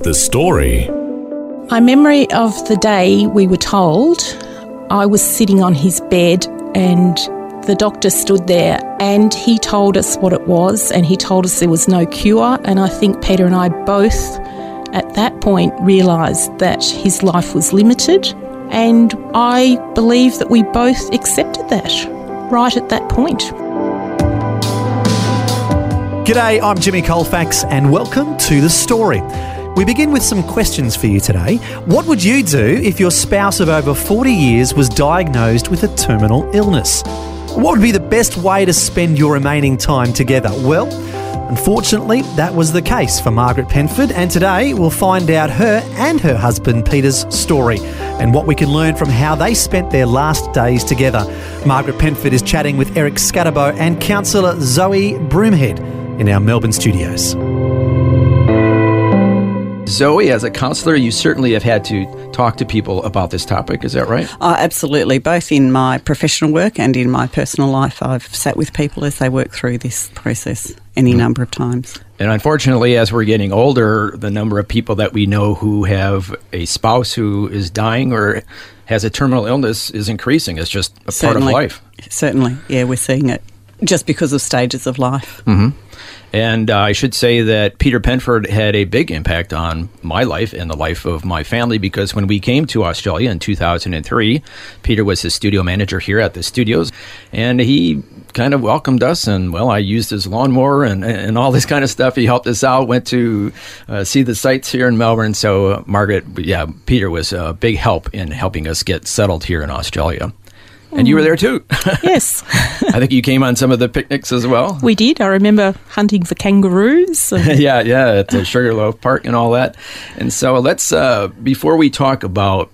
The story. My memory of the day we were told, I was sitting on his bed and the doctor stood there and he told us what it was and he told us there was no cure. And I think Peter and I both at that point realised that his life was limited. And I believe that we both accepted that right at that point. G'day, I'm Jimmy Colfax, and welcome to The Story. We begin with some questions for you today. What would you do if your spouse of over 40 years was diagnosed with a terminal illness? What would be the best way to spend your remaining time together? Well, unfortunately, that was the case for Margaret Penford, and today we'll find out her and her husband Peter's story and what we can learn from how they spent their last days together. Margaret Penford is chatting with Eric Skattebo and counsellor Zoe Broomhead in our Melbourne studios. Zoe, as a counselor, you certainly have had to talk to people about this topic. Is that right? Uh, absolutely. Both in my professional work and in my personal life, I've sat with people as they work through this process any mm. number of times. And unfortunately, as we're getting older, the number of people that we know who have a spouse who is dying or has a terminal illness is increasing. It's just a certainly, part of life. Certainly. Yeah, we're seeing it just because of stages of life. Mm-hmm. And uh, I should say that Peter Penford had a big impact on my life and the life of my family because when we came to Australia in 2003, Peter was the studio manager here at the studios, and he kind of welcomed us. And well, I used his lawnmower and, and all this kind of stuff. He helped us out, went to uh, see the sights here in Melbourne. So, uh, Margaret, yeah, Peter was a big help in helping us get settled here in Australia. And you were there too. Yes. I think you came on some of the picnics as well. We did. I remember hunting for kangaroos. yeah, yeah, at the Sugarloaf Park and all that. And so let's, uh, before we talk about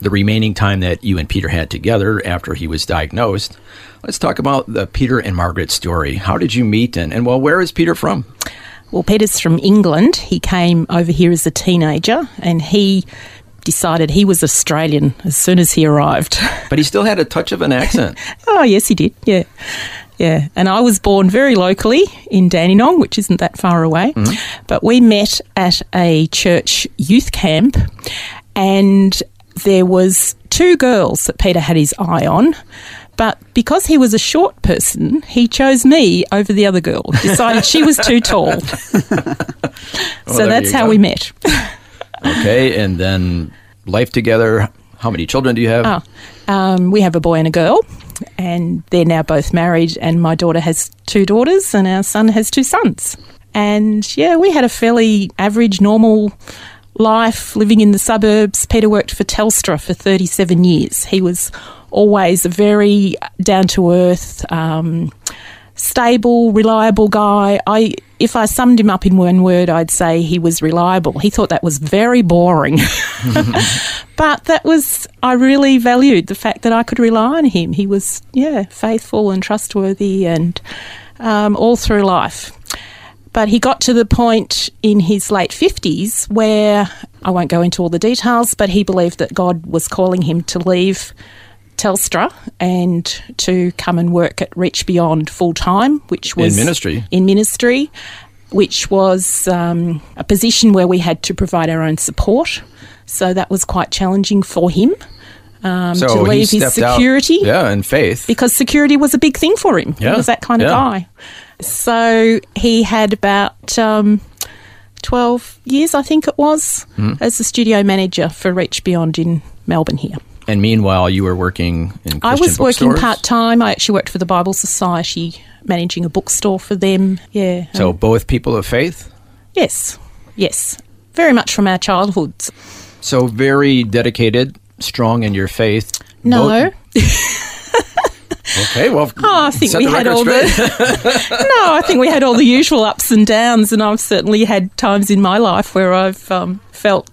the remaining time that you and Peter had together after he was diagnosed, let's talk about the Peter and Margaret story. How did you meet? And, and well, where is Peter from? Well, Peter's from England. He came over here as a teenager and he decided he was Australian as soon as he arrived. But he still had a touch of an accent. oh, yes, he did. Yeah. Yeah. And I was born very locally in Dandenong, which isn't that far away. Mm-hmm. But we met at a church youth camp and there was two girls that Peter had his eye on. But because he was a short person, he chose me over the other girl. Decided she was too tall. well, so that's how go. we met. Okay, and then life together. How many children do you have? Oh, um, we have a boy and a girl, and they're now both married. And my daughter has two daughters, and our son has two sons. And yeah, we had a fairly average, normal life living in the suburbs. Peter worked for Telstra for 37 years. He was always a very down to earth, um, stable, reliable guy. I if I summed him up in one word, I'd say he was reliable. He thought that was very boring. but that was, I really valued the fact that I could rely on him. He was, yeah, faithful and trustworthy and um, all through life. But he got to the point in his late 50s where I won't go into all the details, but he believed that God was calling him to leave Telstra and to come and work at Reach Beyond full time, which was in ministry. In ministry, which was um, a position where we had to provide our own support. So that was quite challenging for him. Um, so to leave his security. Out, yeah, and faith. Because security was a big thing for him. Yeah. He was that kind of guy. So he had about um, 12 years, I think it was, mm. as the studio manager for Reach Beyond in Melbourne here. And meanwhile, you were working in Christian I was working part time. I actually worked for the Bible Society, managing a bookstore for them. Yeah. So um, both people of faith. Yes, yes, very much from our childhoods. So very dedicated, strong in your faith. No. Okay, well, Oh, I think we had all straight. the. no, I think we had all the usual ups and downs, and I've certainly had times in my life where I've um, felt,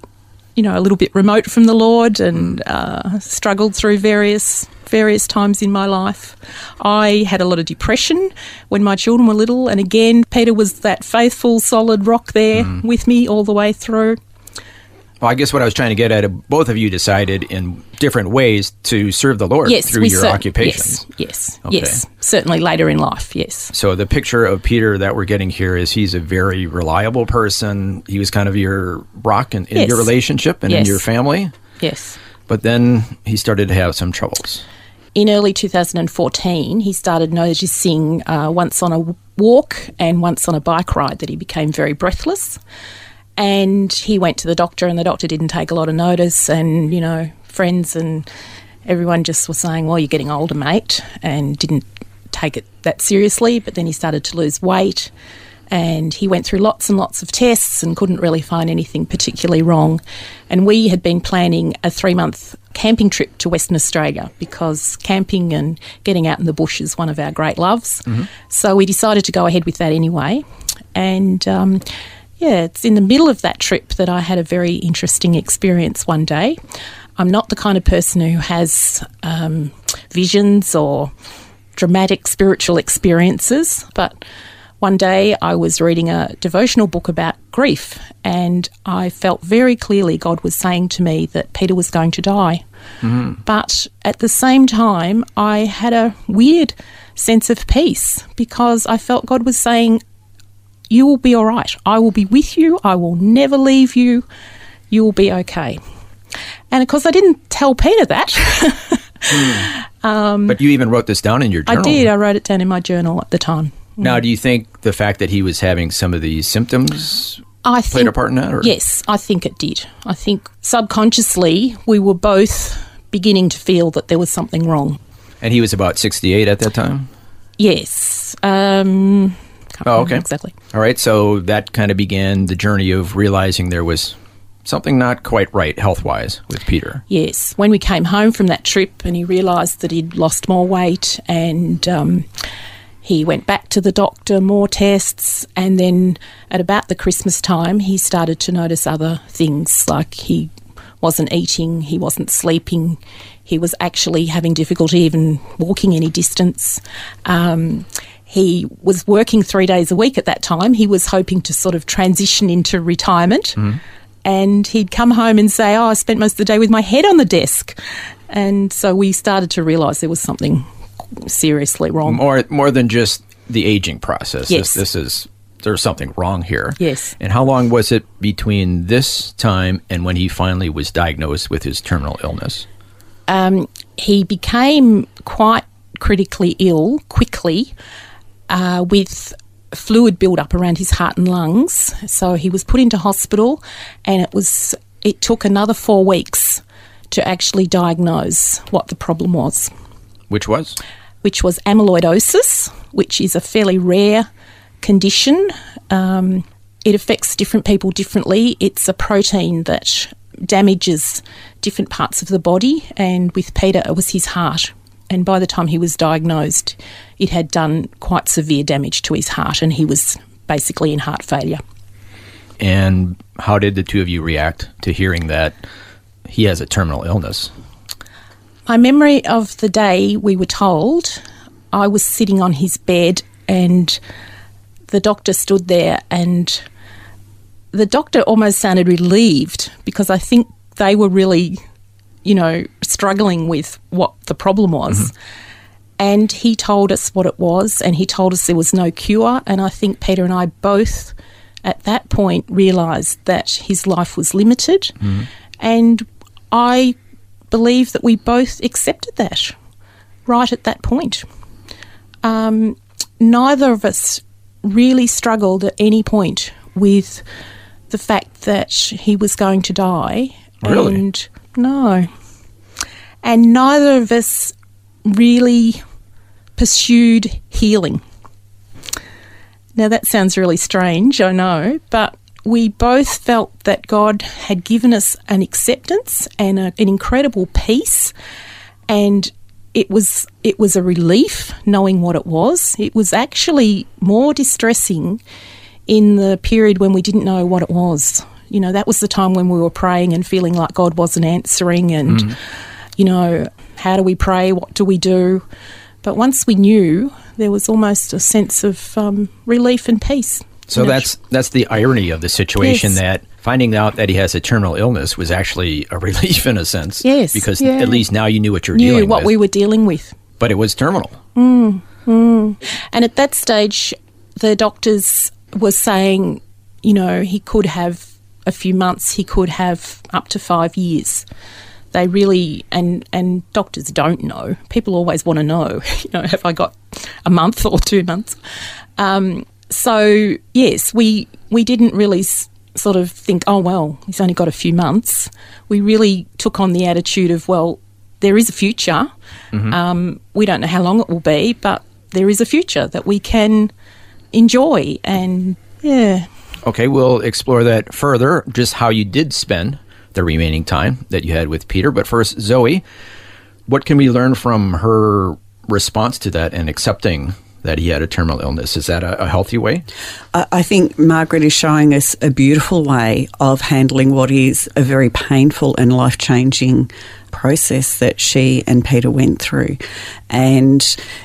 you know, a little bit remote from the Lord and uh, struggled through various various times in my life. I had a lot of depression when my children were little, and again, Peter was that faithful, solid rock there with me all the way through. Well, I guess what I was trying to get at, both of you decided in different ways to serve the Lord Yes, through your cer- occupation. Yes, yes, Okay. yes. Certainly later in life. Yes. So the picture of Peter that we're getting here is he's a very reliable person. He was kind of your rock in, in Yes. your relationship and in your family. Yes. But then he started to have some troubles. in early 2014, he started noticing uh, once on a walk and once on a bike ride that he became very breathless. And he went to the doctor, and the doctor didn't take a lot of notice. And, you know, friends and everyone just was saying, Well, you're getting older, mate, and didn't take it that seriously. But then he started to lose weight. And he went through lots and lots of tests and couldn't really find anything particularly wrong. And we had been planning a three month camping trip to Western Australia because camping and getting out in the bush is one of our great loves. So we decided to go ahead with that anyway. And um, yeah, it's in the middle of that trip that I had a very interesting experience one day. I'm not the kind of person who has um, visions or dramatic spiritual experiences, but one day I was reading a devotional book about grief, and I felt very clearly God was saying to me that Peter was going to die. But at the same time, I had a weird sense of peace because I felt God was saying, You will be all right. I will be with you. I will never leave you. You will be okay. And of course, I didn't tell Peter that. but you even wrote this down in your journal. I did. I wrote it down in my journal at the time. Now, do you think the fact that he was having some of these symptoms I played think, a part in that? Or? Yes, I think it did. I think subconsciously we were both beginning to feel that there was something wrong. And he was about 68 at that time? Yes. Um, Oh, okay. Exactly. All right, so that kind of began the journey of realizing there was something not quite right health wise with Peter. Yes. When we came home from that trip and he realised that he'd lost more weight and um, he went back to the doctor, more tests, and then at about the Christmas time, he started to notice other things like he wasn't eating, he wasn't sleeping, he was actually having difficulty even walking any distance. Um, he was working three days a week at that time. He was hoping to sort of transition into retirement. And he'd come home and say, Oh, I spent most of the day with my head on the desk. And so we started to realise there was something seriously wrong. More more than just the aging process. Yes. This, this is there's something wrong here. Yes. And how long was it between this time and when he finally was diagnosed with his terminal illness? um, he became quite critically ill quickly uh, with fluid buildup around his heart and lungs. So he was put into hospital, and it was it took another four weeks to actually diagnose what the problem was, Which was? which was amyloidosis, which is a fairly rare condition. Um, it affects different people differently. It's a protein that damages different parts of the body, and with Peter, it was his heart. And by the time he was diagnosed, it had done quite severe damage to his heart, and he was basically in heart failure. And how did the two of you react to hearing that he has a terminal illness? My memory of the day we were told, I was sitting on his bed and the doctor stood there and the doctor almost sounded relieved because I think they were really, you know, struggling with what the problem was. Mm-hmm. And he told us what it was and he told us there was no cure. And I think Peter and I both at that point realised that his life was limited. And I believe that we both accepted that right at that point. Um, neither of us really struggled at any point with the fact that he was going to die. Really? And no. And neither of us really pursued healing. Now, that sounds really strange, I know, but we both felt that God had given us an acceptance and a, an incredible peace. And it was it was a relief knowing what it was. It was actually more distressing in the period when we didn't know what it was. You know, that was the time when we were praying and feeling like God wasn't answering and mm-hmm. you know, how do we pray? What do we do? But once we knew, there was almost a sense of um, relief and peace. So that's that's the irony of the situation Yes. that finding out that he has a terminal illness was actually a relief in a sense. Yes, Because yeah. at least now you knew what you were knew dealing what with. we were dealing with. but it was terminal. And at that stage, the doctors were saying, you know, he could have a few months, he could have up to five years. They really, and and doctors don't know. People always want to know, you know, have I got a month or two months? Um, so yes, we we didn't really s- sort of think, oh well, he's only got a few months. We really took on the attitude of, well, there is a future. Um, we don't know how long it will be, but there is a future that we can enjoy. And yeah, Okay, we'll explore that further, just how you did spend the remaining time that you had with Peter. But first, Zoe, what can we learn from her response to that and accepting that he had a terminal illness? Is that a, a healthy way? I I think Margaret is showing us a beautiful way of handling what is a very painful and life changing process that she and Peter went through. And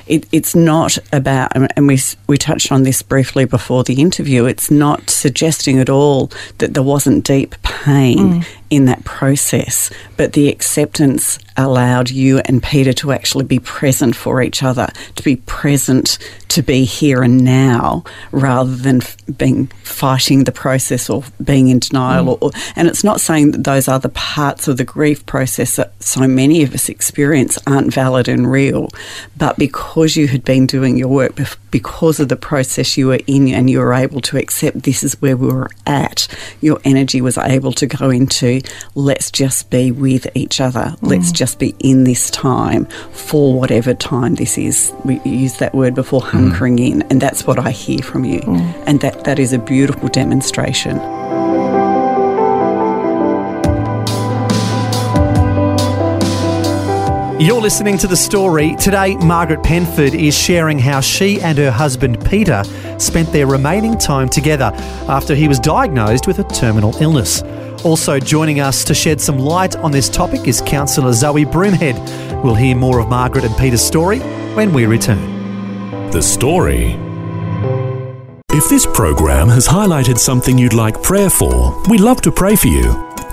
it, it's not about, and we, we touched on this briefly before the interview, it's not suggesting at all that there wasn't deep pain mm. In that process, but the acceptance allowed you and Peter to actually be present for each other, to be present, to be here and now, rather than f- being fighting the process or being in denial. Mm. Or, and it's not saying that those other parts of the grief process that so many of us experience aren't valid and real, but because you had been doing your work, bef- because of the process you were in, and you were able to accept this is where we were at, your energy was able to go into let's just be with each other, let's mm. just be in this time for whatever time this is. We used that word before, mm. hunkering in, and that's what I hear from you, mm. and that that is a beautiful demonstration. You're listening to the story. Today, Margaret Penford is sharing how she and her husband Peter spent their remaining time together after he was diagnosed with a terminal illness. Also joining us to shed some light on this topic is Counsellor Zoe Broomhead. We'll hear more of Margaret and Peter's story when we return. The story. If this program has highlighted something you'd like prayer for, we'd love to pray for you.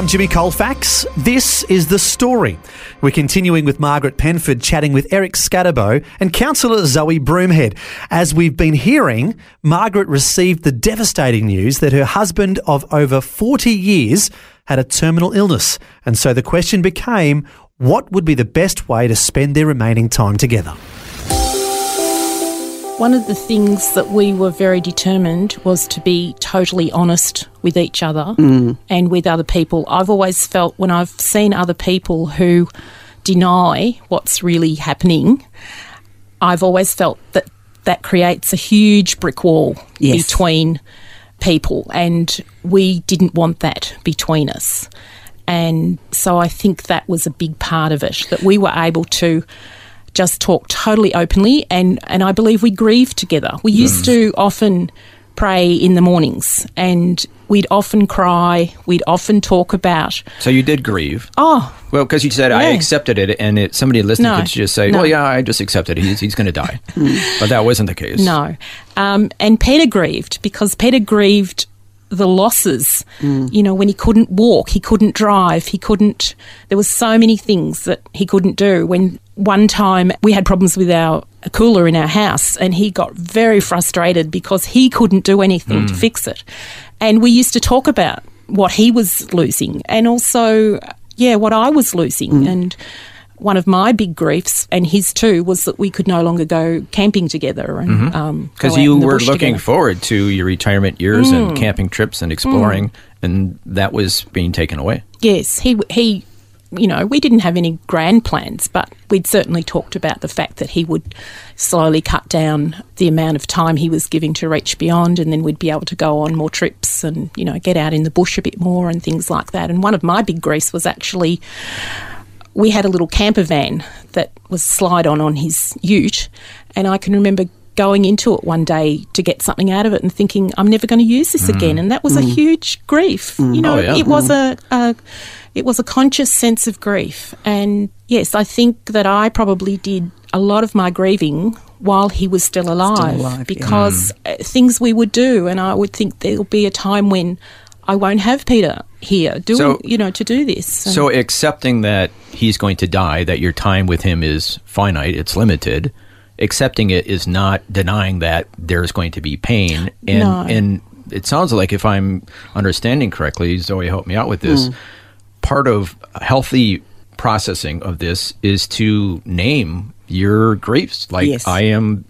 I'm Jimmy Colfax. This is The Story. We're continuing with Margaret Penford chatting with Eric Skattebo and Counsellor Zoe Broomhead. As we've been hearing, Margaret received the devastating news that her husband of over 40 years had a terminal illness. And so the question became what would be the best way to spend their remaining time together? One of the things that we were very determined was to be totally honest with each other mm. and with other people. I've always felt when I've seen other people who deny what's really happening, I've always felt that that creates a huge brick wall Yes. between people, and we didn't want that between us. And so I think that was a big part of it that we were able to just talk totally openly and, and I believe we grieve together. We used mm. to often pray in the mornings and we'd often cry, we'd often talk about, So you did grieve. oh, Well, because you said I accepted it, and it, somebody listening No, could just say, no. "Well, yeah, I just accepted it. He's, he's going to die," mm. but that wasn't the case. No. Um, and Peter grieved because Peter grieved the losses. Mm. You know, when he couldn't walk, he couldn't drive, he couldn't. There was so many things that he couldn't do. When one time we had problems with our cooler in our house, and he got very frustrated because he couldn't do anything to fix it. And we used to talk about what he was losing, and also, yeah, what I was losing, and one of my big griefs and his too was that we could no longer go camping together and um, because go out you were looking together. Mm. forward to your retirement years and camping trips and exploring, and that was being taken away. Yes, he he you know, we didn't have any grand plans, but we'd certainly talked about the fact that he would slowly cut down the amount of time he was giving to Reach Beyond, and then we'd be able to go on more trips and, you know, get out in the bush a bit more and things like that. And one of my big griefs was actually we had a little camper van that was slide on on his ute, and I can remember going into it one day to get something out of it and thinking I'm never going to use this mm. again, and that was a mm. huge grief. You mm. know, Oh, yeah. it was a, a it was a conscious sense of grief, and yes, I think that I probably did a lot of my grieving while he was still alive, alive, because uh, things we would do, and I would think there'll be a time when. I won't have Peter here doing, So- you know, to do this. So accepting that he's going to die, that your time with him is finite, it's limited. Accepting it is not denying that there's going to be pain. And No. and it sounds like if I'm understanding correctly, Zoe help me out with this. Hmm. Part of healthy processing of this is to name your griefs. Like Yes. I am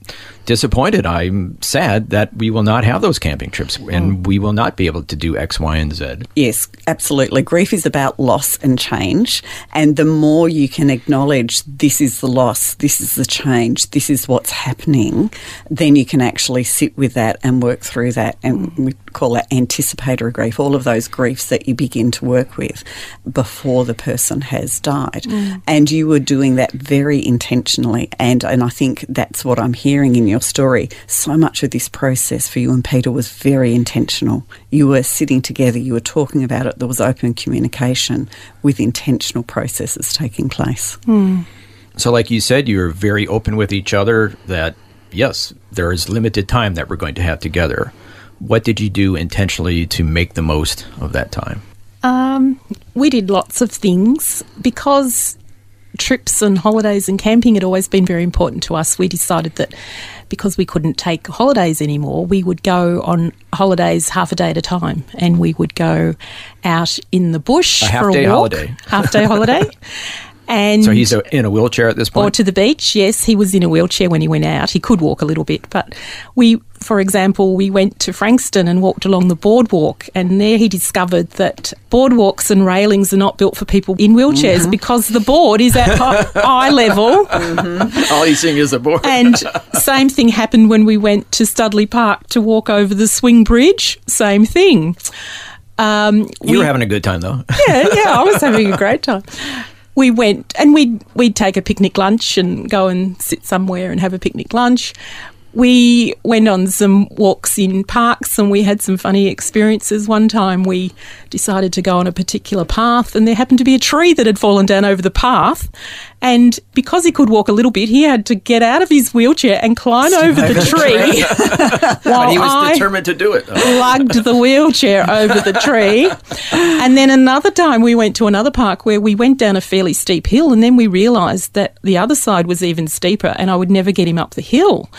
disappointed. I'm sad that we will not have those camping trips Hmm. and we will not be able to do X, Y, and Z. Yes, absolutely. Grief is about loss and change. And the more you can acknowledge this is the loss, this is the change, this is what's happening, then you can actually sit with that and work through that. And we call that anticipatory grief, all of those griefs that you begin to work with before the person has died. And you were doing that very intentionally. And, and I think that's what I'm hearing in your story. So much of this process for you and Peter was very intentional. You were sitting together, you were talking about it, there was open communication with intentional processes taking place. So, like you said, you were very open with each other that, yes, there is limited time that we're going to have together. What did you do intentionally to make the most of that time? Um, we did lots of things because trips and holidays and camping had always been very important to us. We decided that because we couldn't take holidays anymore, we would go on holidays half a day at a time, and we would go out in the bush A for a walk, holiday. half day holiday. And So, he's uh in a wheelchair at this point? or point? to the beach. Yes, he was in a wheelchair when he went out. He could walk a little bit, but we, for example, we went to Frankston and walked along the boardwalk, and there he discovered that boardwalks and railings are not built for people in wheelchairs because the board is at hi- eye level. All he's seeing is a board. And same thing happened when we went to Studley Park to walk over the swing bridge. Same thing. Um, you we- were having a good time, though. yeah, yeah, I was having a great time. We went and we'd we'd take a picnic lunch and go and sit somewhere and have a picnic lunch. We went on some walks in parks and we had some funny experiences. One time we decided to go on a particular path and there happened to be a tree that had fallen down over the path. And because he could walk a little bit, he had to get out of his wheelchair and climb over the tree. while But he was I- determined to do it. though. lugged the wheelchair over the tree. And then another time we went to another park where we went down a fairly steep hill and then we realised that the other side was even steeper and I would never get him up the hill.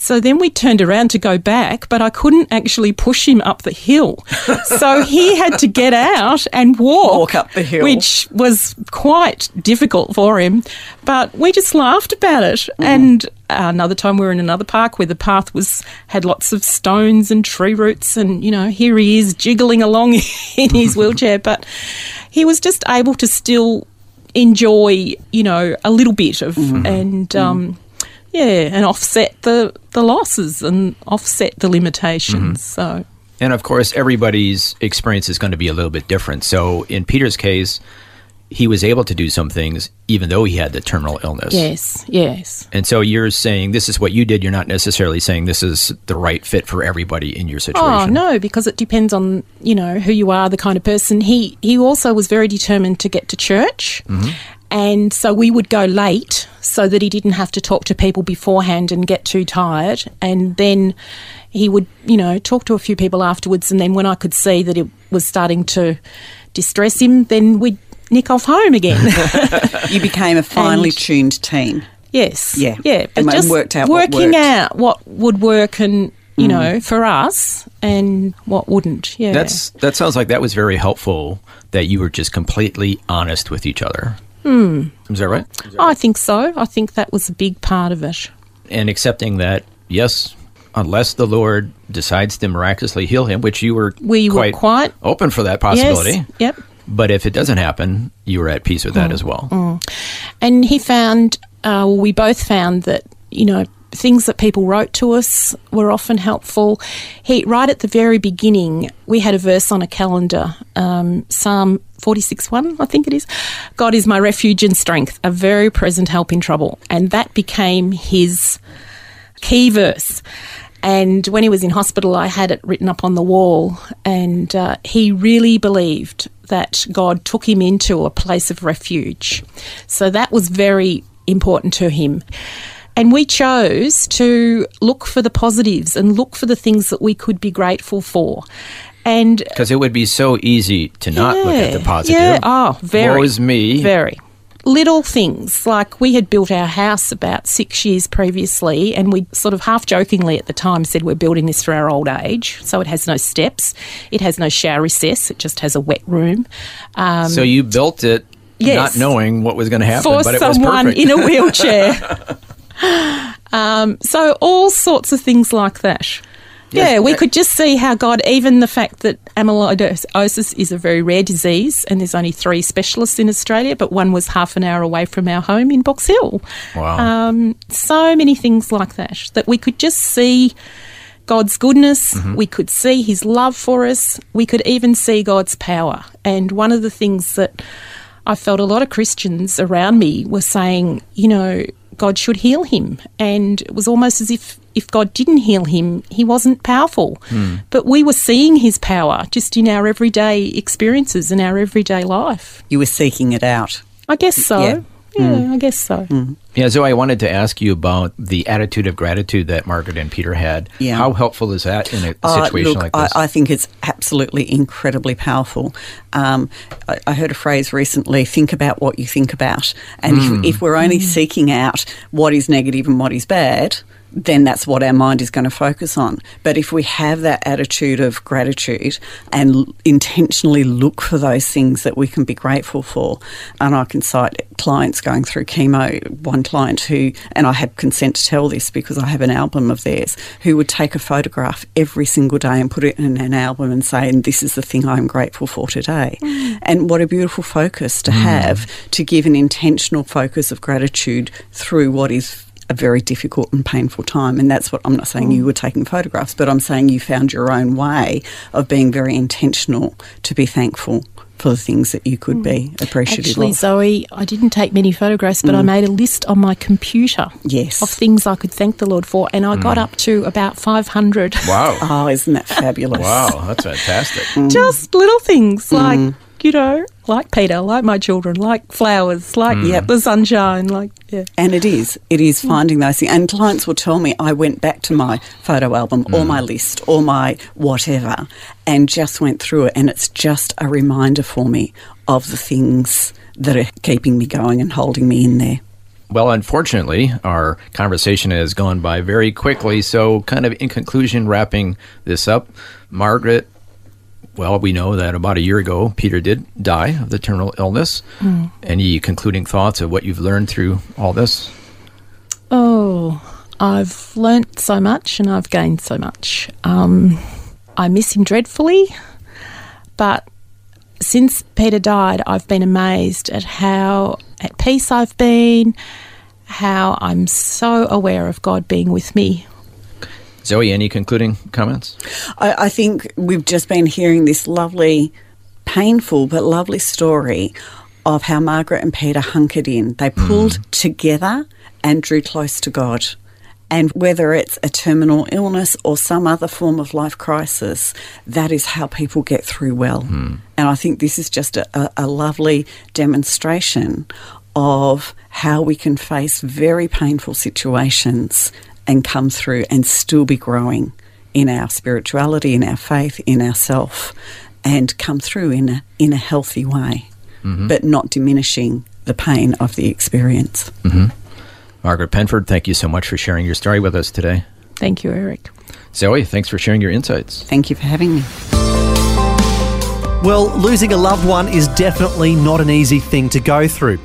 So then we turned around to go back, but I couldn't actually push him up the hill. So he had to get out and walk, Walk up the hill. which was quite difficult for him. But we just laughed about it. Mm-hmm. And another time we were in another park where the path was had lots of stones and tree roots, and you know here he is jiggling along in his wheelchair, but he was just able to still enjoy you know a little bit of Mm-hmm. and. Um, yeah, and offset the, the losses and offset the limitations. Mm-hmm. So, And of course, everybody's experience is going to be a little bit different. So, in Peter's case, he was able to do some things even though he had the terminal illness. yes, yes. And so you're saying this is what you did. You're not necessarily saying this is the right fit for everybody in your situation. Oh no, because it depends on you know who you are, the kind of person. He he also was very determined to get to church, mm-hmm. And so we would go late so that he didn't have to talk to people beforehand and get too tired. And then he would you know talk to a few people afterwards, and then when I could see that it was starting to distress him, then we'd nick off home again. You became a finely And- tuned team. Yes. Yeah. Yeah. But And just worked out what working worked. out what would work and you mm. know for us and what wouldn't. Yeah. That's that sounds like that was very helpful. That you were just completely honest with each other. Hmm. Is that right? I think so. I think that was a big part of it. And accepting that, yes, unless the Lord decides to miraculously heal him, which you were We were quite, quite- open for that possibility. Yes. Yep. But if it doesn't happen, you were at peace with Mm. that as well. And he found, uh, we both found that, you know, things that people wrote to us were often helpful. He, right at the very beginning, we had a verse on a calendar, um, Psalm 46 1, I think it is. God is my refuge and strength, a very present help in trouble. And that became his key verse. And when he was in hospital, I had it written up on the wall. And uh, he really believed that God took him into a place of refuge. So that was very important to him. And we chose to look for the positives and look for the things that we could be grateful for. And Because it would be so easy to not look at the yeah, positive. Yeah, oh, very. Woe is me. Very. Little things like we had built our house about six years previously, and we sort of half jokingly at the time said we're building this for our old age. So it has no steps, it has no shower recess, it just has a wet room. Um, So you built it Yes. not knowing what was going to happen, for but it was someone perfect. in a wheelchair. um, so all sorts of things like that. Yeah, we could just see how God, even the fact that amyloidosis is a very rare disease and there's only three specialists in Australia, but one was half an hour away from our home in Box Hill. Wow. Um, so many things like that, that we could just see God's goodness, we could see His love for us, we could even see God's power. And one of the things that I felt a lot of Christians around me were saying, you know, God should heal him. And it was almost as if if God didn't heal him, he wasn't powerful. Hmm. But we were seeing his power just in our everyday experiences and our everyday life. You were seeking it out. I guess so. Yeah. Yeah, I guess so. Yeah, Zoe, I wanted to ask you about the attitude of gratitude that Margaret and Peter had. Yeah. How helpful is that in a Uh, situation look, like this? I, I think it's absolutely incredibly powerful. Um, I, I heard a phrase recently think about what you think about. And Hmm. if, if we're only seeking out what is negative and what is bad, then that's what our mind is going to focus on. But if we have that attitude of gratitude and intentionally look for those things that we can be grateful for, and I can cite clients going through chemo, one client who, and I have consent to tell this because I have an album of theirs, who would take a photograph every single day and put it in an album and say, and this is the thing I'm grateful for today. Mm. And what a beautiful focus to mm. have to give an intentional focus of gratitude through what is a very difficult and painful time. And that's what I'm not saying you were taking photographs, but I'm saying you found your own way of being very intentional to be thankful for the things that you could be mm. appreciative of. Actually, of. Zoe, I didn't take many photographs, but I mm. made a list on my computer Yes. of things I could thank the Lord for, and I got mm. up to about 500. wow. Oh, isn't that fabulous? wow, that's fantastic. Just little things like, you know, like Peter, like my children, like flowers, like Yep. Hmm. the sunshine, like, yeah. And it is. It is hmm. finding those things. And clients will tell me I went back to my photo album or hmm. my list or my whatever and just went through it. And it's just a reminder for me of the things that are keeping me going and holding me in there. Well, unfortunately, our conversation has gone by very quickly. So, kind of in conclusion, wrapping this up, Margaret, well, we know that about a year ago, Peter did die of the terminal illness. Any concluding thoughts of what you've learned through all this? Oh, I've learnt so much and I've gained so much. Um, I miss him dreadfully, but since Peter died, I've been amazed at how at peace I've been, how I'm so aware of God being with me. Zoe, any concluding comments? I, I think we've just been hearing this lovely, painful but lovely story of how Margaret and Peter hunkered in. They hmm. pulled together and drew close to God. And whether it's a terminal illness or some other form of life crisis, that is how people get through well. Hmm. And I think this is just a, a lovely demonstration of how we can face very painful situations and come through and still be growing in our spirituality, in our faith, in ourself, and come through in a, in a healthy way, mm-hmm. but not diminishing the pain of the experience. Mm-hmm. Margaret Penford, thank you so much for sharing your story with us today. Thank you, Eric. Zoe, thanks for sharing your insights. Thank you for having me. Well, losing a loved one is definitely not an easy thing to go through.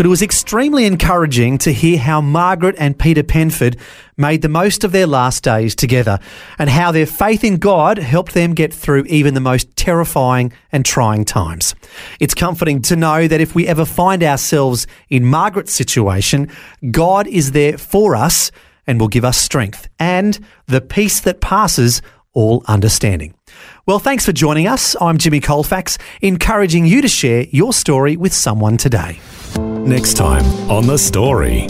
But it was extremely encouraging to hear how Margaret and Peter Penford made the most of their last days together and how their faith in God helped them get through even the most terrifying and trying times. It's comforting to know that if we ever find ourselves in Margaret's situation, God is there for us and will give us strength and the peace that passes all understanding. Well, thanks for joining us. I'm Jimmy Colfax, encouraging you to share your story with someone today. Next time on The Story.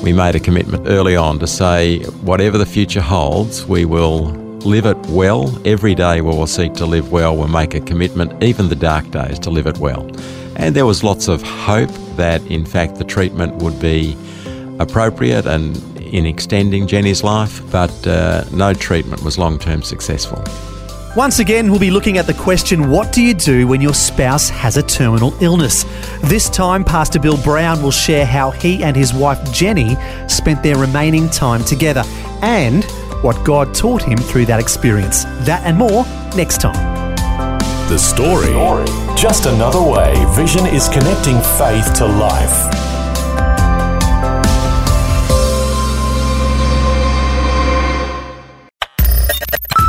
We made a commitment early on to say, whatever the future holds, we will live it well. Every day we will seek to live well. We'll make a commitment, even the dark days, to live it well. And there was lots of hope that, in fact, the treatment would be appropriate and in extending Jenny's life, but uh, no treatment was long term successful. Once again, we'll be looking at the question what do you do when your spouse has a terminal illness? This time, Pastor Bill Brown will share how he and his wife Jenny spent their remaining time together and what God taught him through that experience. That and more next time. The Story. Just another way Vision is connecting faith to life.